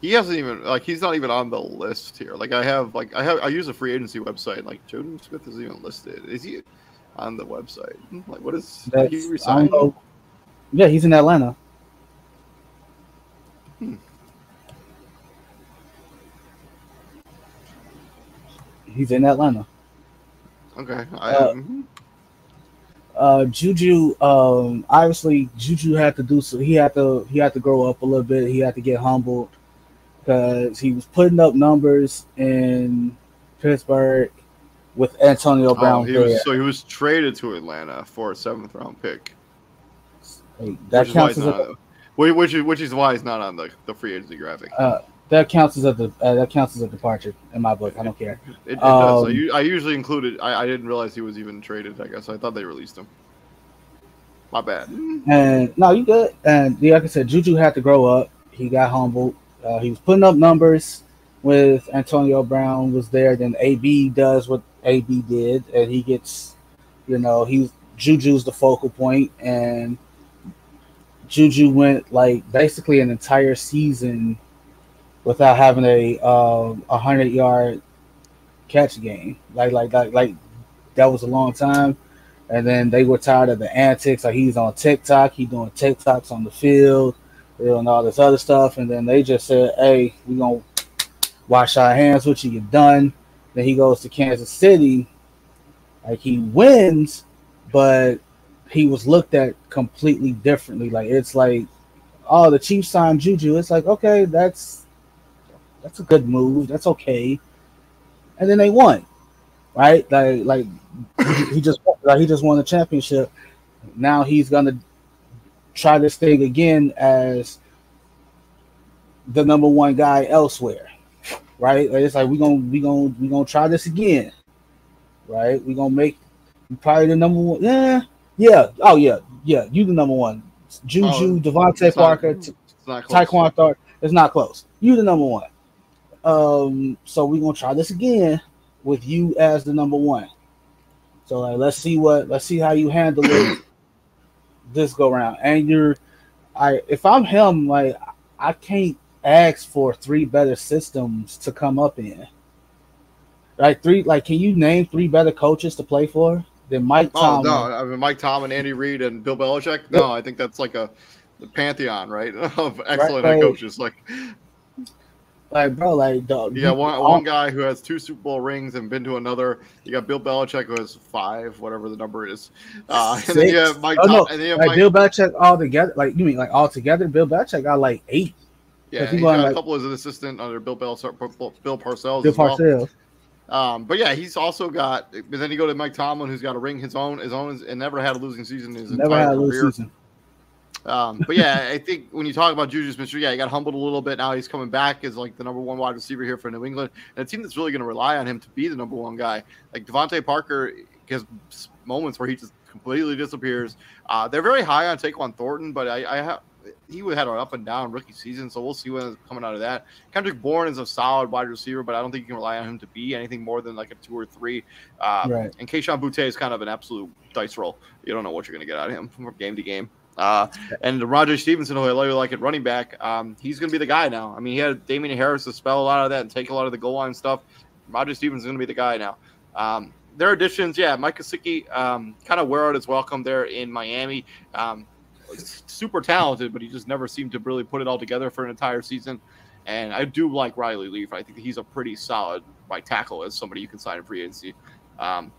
He hasn't even like he's not even on the list here. Like I have like I have I use a free agency website. Like Jordan Smith isn't even listed. Is he on the website? Like what is that's he I don't resign? know. Yeah, he's in Atlanta. Hmm. He's in Atlanta. Okay. I, Uh, mhm. uh Juju um obviously Juju had to do so he had to he had to grow up a little bit he had to get humbled because he was putting up numbers in Pittsburgh with Antonio Oh, Brown he was so he was traded to Atlanta for a seventh round pick. Hey, that which is why counts he's as not a, on the- which, which is which is why he's not on the, the free agency graphic. uh, that counts as a uh, that counts as a departure in my book. I don't care. It, it does. I, um, I usually included. I, I didn't realize he was even traded. I guess I thought they released him. My bad. And no, you good. And like I said, Juju had to grow up. He got humbled. Uh, he was putting up numbers with Antonio Brown was there. Then AB does what AB did, and he gets, you know, he Juju's the focal point, and Juju went like basically an entire season without having a um a hundred yard catch game. Like like like like that was a long time. And then they were tired of the antics. Like he's on TikTok, he doing TikToks on the field, doing all this other stuff. And then they just said, "Hey, we're gonna wash our hands with you. You're done." Then he goes to Kansas City. Like he wins, but he was looked at completely differently. Like it's like, oh, the Chiefs signed Juju. It's like, okay, that's that's a good move. That's okay. And then they won, right? Like like he just like he just won the championship. Now he's gonna try this thing again as the number one guy elsewhere, right? Like, it's like we're gonna we gonna we gonna try this again, right? We're gonna make probably the number one. Yeah, yeah. Oh yeah, yeah. You the number one. Juju, Oh, Devontae not- Parker, not close. Tyquan Thor. It's not close. You the number one. Um, so we're gonna try this again with you as the number one. So like, let's see what let's see how you handle it this go round. And you're, I if I'm him, like I can't ask for three better systems to come up in. Like three, like can you name three better coaches to play for than Mike Oh Tomlin? no! I mean, Mike Tom and Andy Reid and Bill Belichick. No, I think that's like a the pantheon, right, of excellent right. coaches. Like Like bro, like dog. you got one one guy who has two Super Bowl rings and been to another. You got Bill Belichick who has five, whatever the number is. Uh, and then you have Mike Oh, Tom, no, and then you have like Mike, Bill Belichick all together. Like you mean like all together? Bill Belichick got like eight. yeah, if and you he's got want, a like- couple as an assistant under Bill Bel- Bill Parcells. Bill as well. Parcells. Um, but yeah, he's also got. But then you go to Mike Tomlin, who's got a ring his own, his own, and never had a losing season in his Never entire had a career. lose season. Um, but yeah, I think when you talk about Juju Smith-Schuster, yeah, he got humbled a little bit. Now he's coming back as like the number one wide receiver here for New England, and a team that's really going to rely on him to be the number one guy. Like DeVante Parker has moments where he just completely disappears. Uh, they're very high on Tyquan Thornton, but I, I have he had an up and down rookie season, so we'll see what's coming out of that. Kendrick Bourne is a solid wide receiver, but I don't think you can rely on him to be anything more than like a two or three. Uh, right. And Kayshon Boutte is kind of an absolute dice roll. You don't know what you're going to get out of him from game to game. Uh, and Roger Stevenson, who I really like at running back, um, he's going to be the guy now. I mean, he had Damien Harris to spell a lot of that and take a lot of the goal line stuff. Roger Stevens is going to be the guy now. Um, their additions, yeah, Mike Gesicki um, kind of wear out his welcome there in Miami. Um, super talented, but he just never seemed to really put it all together for an entire season. And I do like Riley Leaf. I think he's a pretty solid right tackle as somebody you can sign in free agency. Um,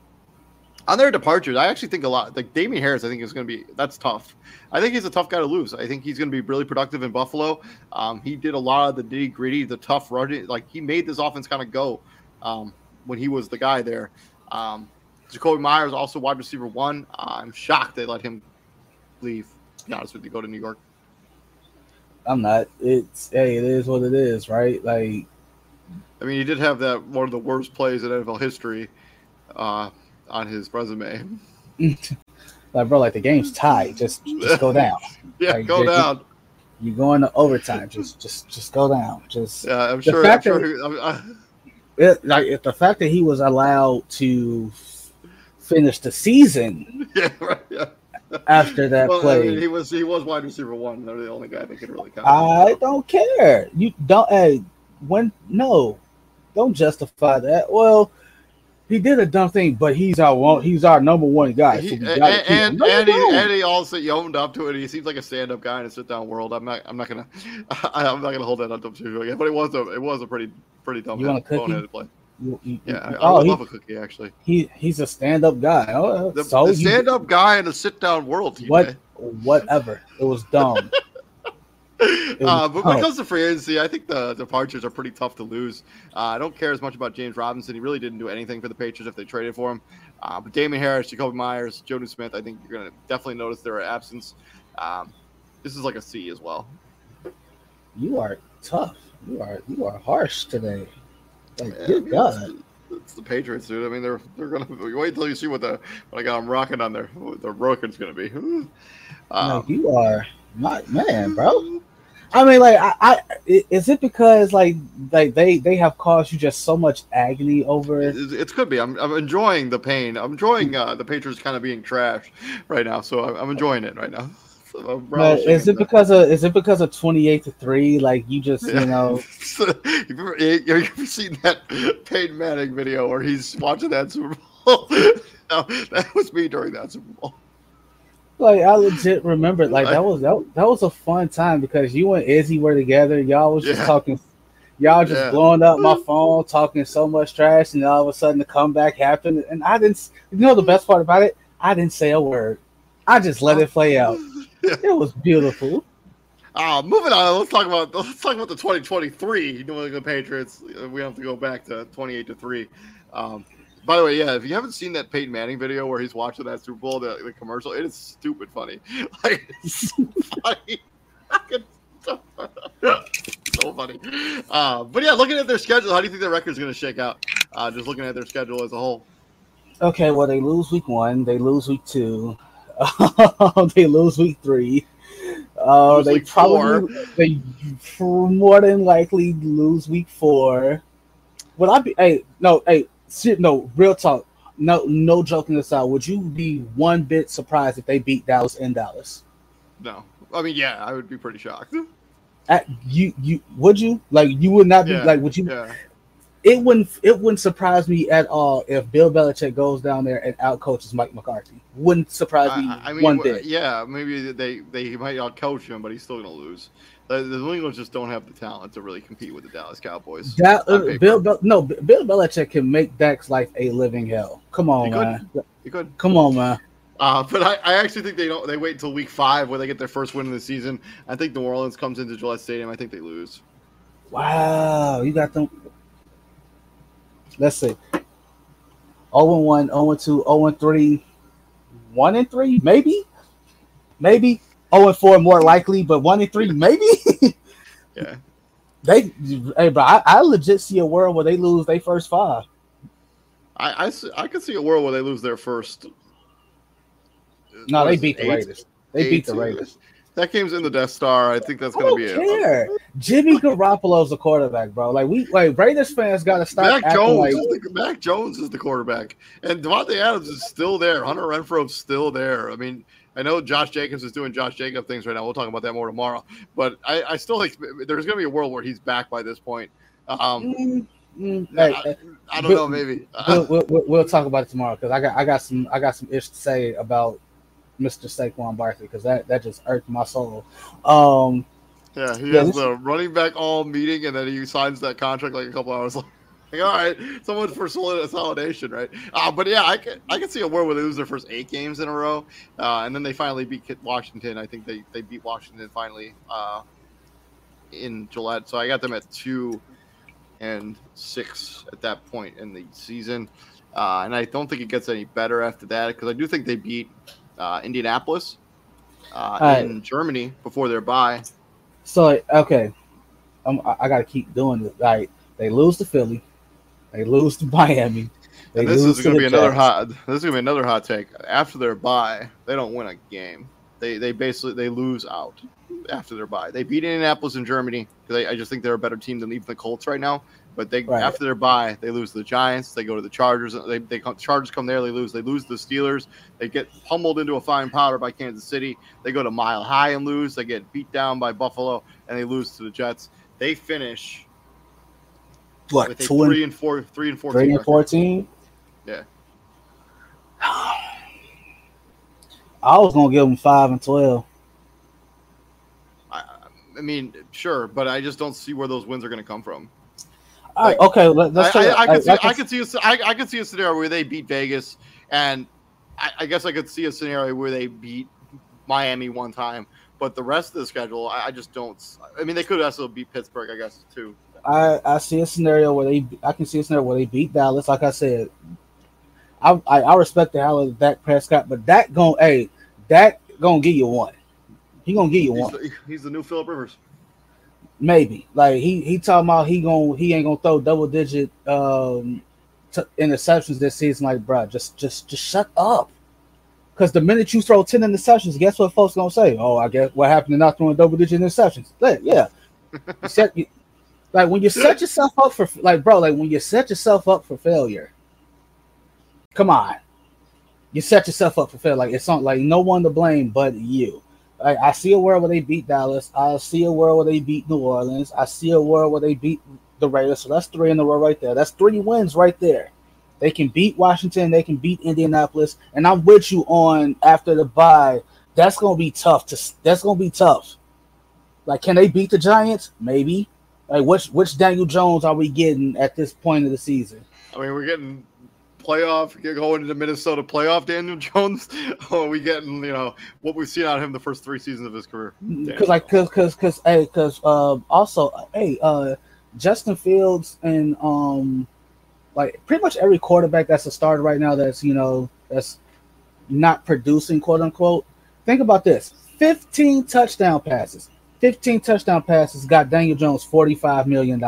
on their departures, I actually think a lot. Like Damien Harris, I think is going to be that's tough. I think he's a tough guy to lose. I think he's going to be really productive in Buffalo. Um, he did a lot of the nitty gritty, the tough running. Like he made this offense kind of go um, when he was the guy there. Um, Jakobi Meyers also wide receiver one. Uh, I'm shocked they let him leave. To be honest with you, go to New York. I'm not. It's hey, it is what it is, right? Like, I mean, he did have that one of the worst plays in NFL history uh, on his resume. like, bro, like the game's tied. Just, just go down. yeah, like, go down. You go into overtime. Just, just, just go down. Just. Yeah, I'm sure. I'm sure he, it, like the fact that he was allowed to finish the season. Yeah, right. Yeah. After that well, play, I mean, he was he was wide receiver one. They're the only guy that could really count. I don't care. You don't. Hey, when no, don't justify that. Well, he did a dumb thing, but he's our one. He's our number one guy. So and, and, and, he, and, he, also he owned up to it. He seems like a stand up guy in a sit down world. I'm not. I'm not gonna. I'm not gonna hold that up to again. But it was a. It was a pretty pretty dumb. You want a cookie? Play. You, you, yeah, I, oh, I love a cookie actually. He he's a stand up guy. Oh, the, so the stand up guy in a sit down world. What? Whatever. It was dumb. uh, but when it comes to free agency, I think the departures are pretty tough to lose. Uh, I don't care as much about James Robinson. He really didn't do anything for the Patriots if they traded for him. Uh, but Damon Harris, Jakobi Meyers, Jonnu Smith, I think you're going to definitely notice their absence. Um, this is like a C as well. You are tough. You are you are harsh today. Like, Man, good God. It's the Patriots, dude. I mean, they're they're gonna wait until you see what the what I got them rocking on their their record's gonna be. Um, no, you are my man, bro. I mean, like, I, I, is it because like like they they have caused you just so much agony over it? It, could be. I'm, I'm enjoying the pain. I'm enjoying uh, the Patriots kind of being trashed right now, so I'm, I'm enjoying it right now. So is it because of is it because of twenty eight to three? Like you just yeah. you know. you've, ever, you ever seen that Peyton Manning video where he's watching that Super Bowl? no, that was me during that Super Bowl. Like I legit remember, like that was that, that was a fun time because you and Izzy were together. Y'all was just yeah. talking, y'all just yeah. blowing up my phone, talking so much trash, and all of a sudden the comeback happened. And I didn't, you know, the best part about it, I didn't say a word. I just let it play out. Yeah. It was beautiful. Uh, moving on, let's talk about let's talk about the 2023 New England Patriots. We have to go back to 28 to three. Um, by the way, yeah, if you haven't seen that Peyton Manning video where he's watching that Super Bowl, the, the commercial, it is stupid funny. Like, it's so funny. so funny. Uh, but yeah, looking at their schedule, how do you think their record is going to shake out? Uh, just looking at their schedule as a whole. Okay, well, they lose week one, they lose week two, they lose week three. Uh, they probably four. they more than likely lose week four. Would I be? Hey, no, hey, no, real talk. No, no joking aside. Would you be one bit surprised if they beat Dallas in Dallas? No, I mean, yeah, I would be pretty shocked. At, you, you would you like? You would not be yeah, like? Would you? Yeah. It wouldn't. It wouldn't surprise me at all if Bill Belichick goes down there and out coaches Mike McCarthy. Wouldn't surprise me I, I mean, one bit. Yeah, maybe they they might out coach him, but he's still gonna lose. The, the New England just don't have the talent to really compete with the Dallas Cowboys. That, uh, Bill, Bel- no, Bill Belichick can make Dak's life a living hell. Come on, he man. He could. Come on, man. Uh, but I, I actually think they don't. They wait until week five where they get their first win of the season. I think New Orleans comes into Gillette Stadium. I think they lose. Wow, you got them. Let's see. 0 1, 0 2, 0 3, 1 and 3, maybe, maybe. 0 and 4 more likely, but 1 and 3 maybe. yeah. They hey bro, I, I, legit see a world where they lose their first five. I I, I could see a world where they lose their first. No, they beat the eight, Raiders. They beat the Raiders. That game's in the Death Star. I think that's going to be it. care. Jimmy Garoppolo's the quarterback, bro. Like we, like Raiders fans got to stop Mac Jones, like is the, Mac Jones is the quarterback, and Davante Adams is still there. Hunter Renfrow's still there. I mean, I know Josh Jacobs is doing Josh Jacob things right now. We'll talk about that more tomorrow. But I, I still think there's going to be a world where he's back by this point. Um, Mm, mm, I, hey, I don't know, maybe. we'll, we'll, we'll, we'll talk about it tomorrow because I got I got some I got some ish to say about Mr. Saquon Barkley because that that just irked my soul. Um, yeah, he Yeah, has this- the running back all meeting, and then he signs that contract like a couple hours later. Like, all right, someone for solid consolidation, right? Uh, but yeah, I can I can see a world where they lose their first eight games in a row, uh, and then they finally beat Washington. I think they, they beat Washington finally uh, in Gillette. So I got them at two and six at that point in the season, uh, and I don't think it gets any better after that because I do think they beat uh, Indianapolis uh, in Germany before their bye. so okay, I'm, I, I got to keep doing it. Like they lose to Philly, they lose to Miami. They And this is going to be another hot. This is going to be another hot take. After their bye, they don't win a game. They they basically they lose out after their bye. They beat Indianapolis in Germany because I, I just think they're a better team than even the Colts right now. But they Right. after their bye, they lose to the Giants. They go to the Chargers. They they come, Chargers come there. They lose. They lose to the Steelers. They get pummeled into a fine powder by Kansas City. They go to Mile High and lose. They get beat down by Buffalo and they lose to the Jets. They finish What with a two three and four, three and fourteen. three and fourteen? Yeah. I was gonna give them five and twelve. I, I mean, sure, but I just don't see where those wins are going to come from. All right, okay, let, I, let's I, say I, could see, I could see, a, I, I could see a scenario where they beat Vegas, and I, I guess I could see a scenario where they beat Miami one time, but the rest of the schedule, I, I just don't. I mean, they could also beat Pittsburgh, I guess, too. I, I see a scenario where they I can see a scenario where they beat Dallas. Like I said, I I, I respect the hell out of Dak Prescott, but that gon' hey that gonna give you one. He gonna give you He's one, the, he's the new Philip Rivers. maybe. Like he he talking about he gonna he ain't gonna throw double digit um t- interceptions this season. Like, bro, just just just shut up. Because the minute you throw ten interceptions, guess what folks gonna say? Oh, I guess what happened to not throwing double digit interceptions? Yeah, yeah. You set, you, like when you set yourself up for like, bro, like when you set yourself up for failure. Come on, you set yourself up for failure. Like it's not like no one to blame but you. Like I see a world where they beat Dallas. I see a world where they beat New Orleans. I see a world where they beat the Raiders. So that's three in a row right there. That's three wins right there. They can beat Washington. They can beat Indianapolis. And I'm with you on after the bye. That's gonna be tough. To that's gonna be tough. Like, can they beat the Giants? Maybe. Like, which which Daniel Jones are we getting at this point of the season? I mean, we're getting playoff, get going into Minnesota playoff Daniel Jones, or are we getting, you know, what we've seen out of him the first three seasons of his career? Because like, cause, cause, cause, hey, cause, uh, also, hey, uh, Justin Fields and um, like pretty much every quarterback that's a starter right now that's you know that's not producing quote unquote. Think about this: fifteen touchdown passes. 15 touchdown passes got Daniel Jones $45 million.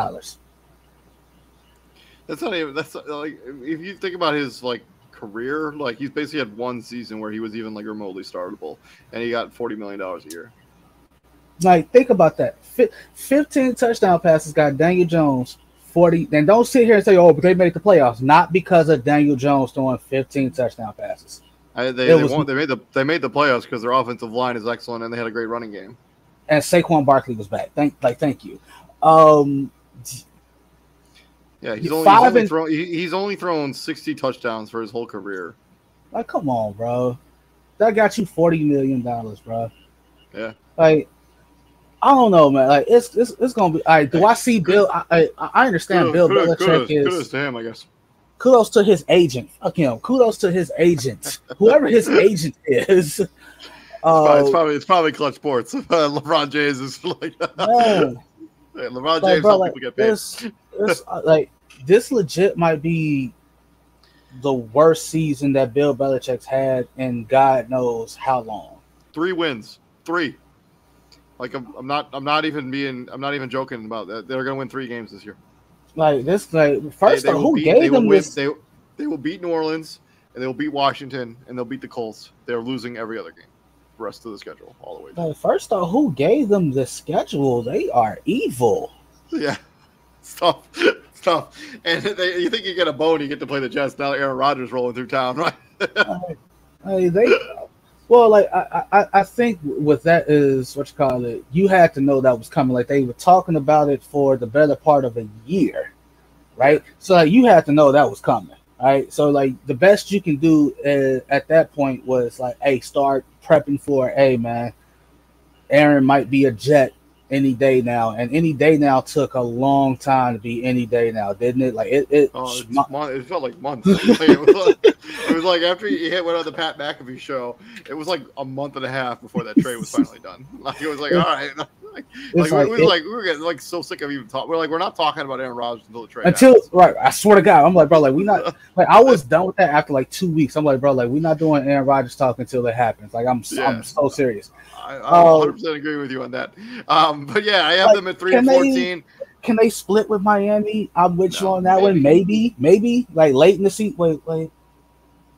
That's not even. That's not- like if you think about his like career, like he's basically had one season where he was even like remotely startable, and he got forty million dollars a year. Like, think about that. Fi 15 touchdown passes got Daniel Jones 40. And don't sit here and say, oh, but they made the playoffs. Not because of Daniel Jones throwing 15 touchdown passes. I, they they, was- won, they made the they made the playoffs because their offensive line is excellent and they had a great running game. And Saquon Barkley was back. Thank, like, thank you. Um, Yeah, he's only, he's only and- thrown—he's only thrown sixty touchdowns for his whole career. like, come on, bro. That got you 40 million dollars, bro. Yeah. Like, I don't know, man. Like, it's it's, it's gonna be. Right, do I see Bill? I I, I understand Bill kudos, Belichick kudos, is. kudos to him, I guess. kudos to his agent. Fuck him. Kudos to his agent, whoever his agent is. It's probably, it's Uh, probably it's probably Klutch Sports. LeBron James is like man, Hey, LeBron like, James bro, like, people get paid. this, this, uh, like this, legit might be the worst season that Bill Belichick's had in God knows how long. Three wins, three. Like I'm, I'm not I'm not even being I'm not even joking about that. They're gonna win three games this year. Like this, like first They- they who beat- gave them win- this? They, they will beat New Orleans and they will beat Washington and they'll beat the Colts. They're losing every other game. Rest of the schedule all the way. But first off, who gave them the schedule? They are evil. Yeah, stuff, stuff. And they, you think you get a bone, you get to play the Jets. Now Aaron Rodgers rolling through town, right? Hey, they well, like I, I, I think with that is what you call it. You had to know that was coming. Like they were talking about it for the better part of a year, right? So like, you had to know that was coming, right? So like the best you can do uh, at that point was like, hey, start prepping for, hey man, Aaron might be a Jet any day now, and any day now took a long time to be any day now, didn't it? Like it, it, oh, it felt like months. it, was like, it, was like, after he hit went on the Pat McAfee show, it was like a month and a half before that trade was finally done. Like it was like, all right. Like, like, like, we, like we were getting like so sick of even talking. We're like, we're not talking about Aaron Rodgers until the trade. Until happens. right, I swear to God, I'm like, bro, like we not like I was done with that after like two weeks. I'm like, bro, like we're not doing Aaron Rodgers talk until it happens. Like I'm, yeah. I'm so serious. I, I 100 percent agree with you on that. Um, but yeah, I have like, them at three and fourteen. They, can they split with Miami? I'm with no, you on that maybe. one. Maybe, maybe like late in the season. Wait, wait.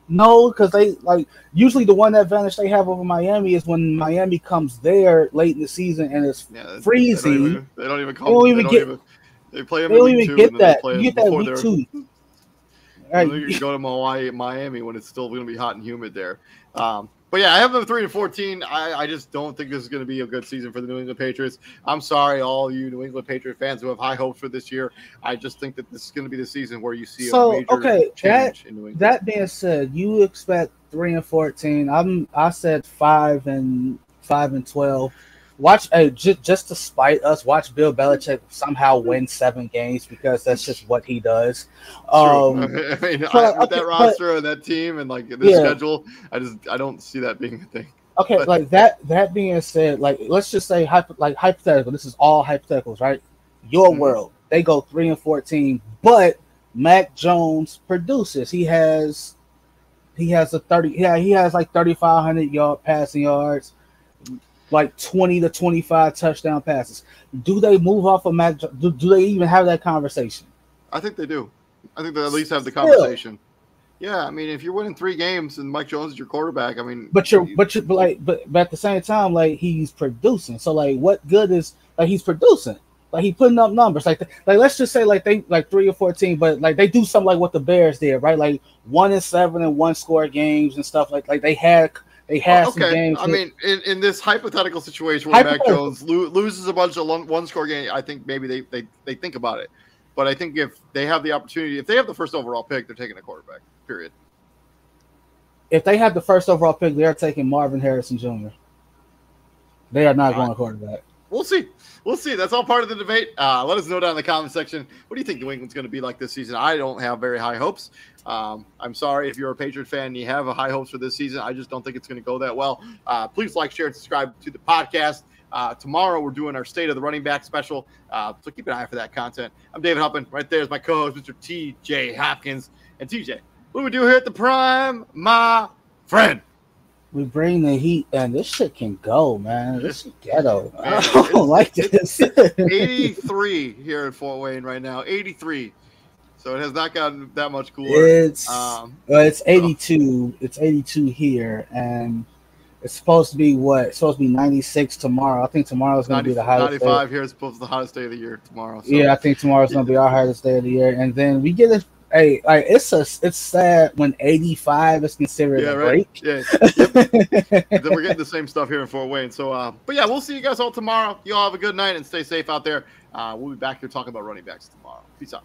No, because they like usually the one advantage they have over Miami is when Miami comes there late in the season and it's yeah, freezing. They don't even, they don't even come. They don't even they get. Don't even, they play them. They don't even get that. You get that week two. Right. You go to Hawaii, Miami when it's still going to be hot and humid there. Um, but yeah, I have them three and fourteen. I, I just don't think this is going to be a good season for the New England Patriots. I'm sorry, all you New England Patriot fans who have high hopes for this year. I just think that this is going to be the season where you see so, a major okay, change that, in New England. That being said, you expect three and fourteen. I'm I said five and five and twelve. Watch, hey, j- just to spite us, watch Bill Belichick somehow win seven games because that's just what he does. Um, I mean, I, with okay, that roster but, and that team and like this yeah. schedule, I just I don't see that being a thing. Okay, but, like that. That being said, like let's just say hypo, like hypothetical. This is all hypotheticals, right? Your mm-hmm. world, they go three and fourteen, but Mac Jones produces. He has he has a thirty. Yeah, he has like thirty five hundred yard passing yards like 20 to 25 touchdown passes. Do they move off of Mac? Do, do they even have that conversation? I think they do. I think they at least have the conversation. Yeah, I mean, if you're winning three games and Mike Jones is your quarterback, I mean, but you're, but you're, but like, but, but at the same time, like he's producing. So like, what good is like he's producing? Like he putting up numbers. Like, like let's just say like they like three or fourteen, but like they do something like what the Bears did, right? Like one and seven and one score games and stuff. Like like they had they have okay. some games. I mean, in, in this hypothetical situation where Mac Jones lo- loses a bunch of one score game, I think maybe they, they they think about it. But I think if they have the opportunity, if they have the first overall pick, they're taking a quarterback. Period. If they have the first overall pick, they are taking Marvin Harrison Jr. They are not going quarterback. We'll see. We'll see. That's all part of the debate. Uh, let us know down in the comment section. What do you think New England's going to be like this season? I don't have very high hopes. Um, I'm sorry if you're a Patriot fan and you have a high hopes for this season. I just don't think it's going to go that well. Uh, please like, share, and subscribe to the podcast. Uh, tomorrow we're doing our state of the running back special, uh, so keep an eye for that content. I'm David Huppin. Right there is my co-host, Mr. T.J. Hopkins. And TJ, what do we do here at the Prime, my friend? We bring the heat, and this shit can go, man. This is ghetto. Man, I don't like this. 83 here in Fort Wayne right now. 83 so it has not gotten that much cooler. It's um, well, it's 82. It's 82 here, and it's supposed to be what? It's supposed to be 96 tomorrow. I think tomorrow is going to be the hottest. 95 day. here is supposed to be the hottest day of the year tomorrow. So. Yeah, I think tomorrow is going to be our hottest day of the year, and then we get a. Hey, like it's a, it's sad when 85 is considered yeah, a right? break. Yeah, yep. then we're getting the same stuff here in Fort Wayne. So, uh, but yeah, we'll see you guys all tomorrow. You all have a good night and stay safe out there. Uh, we'll be back here talking about running backs tomorrow. Peace out.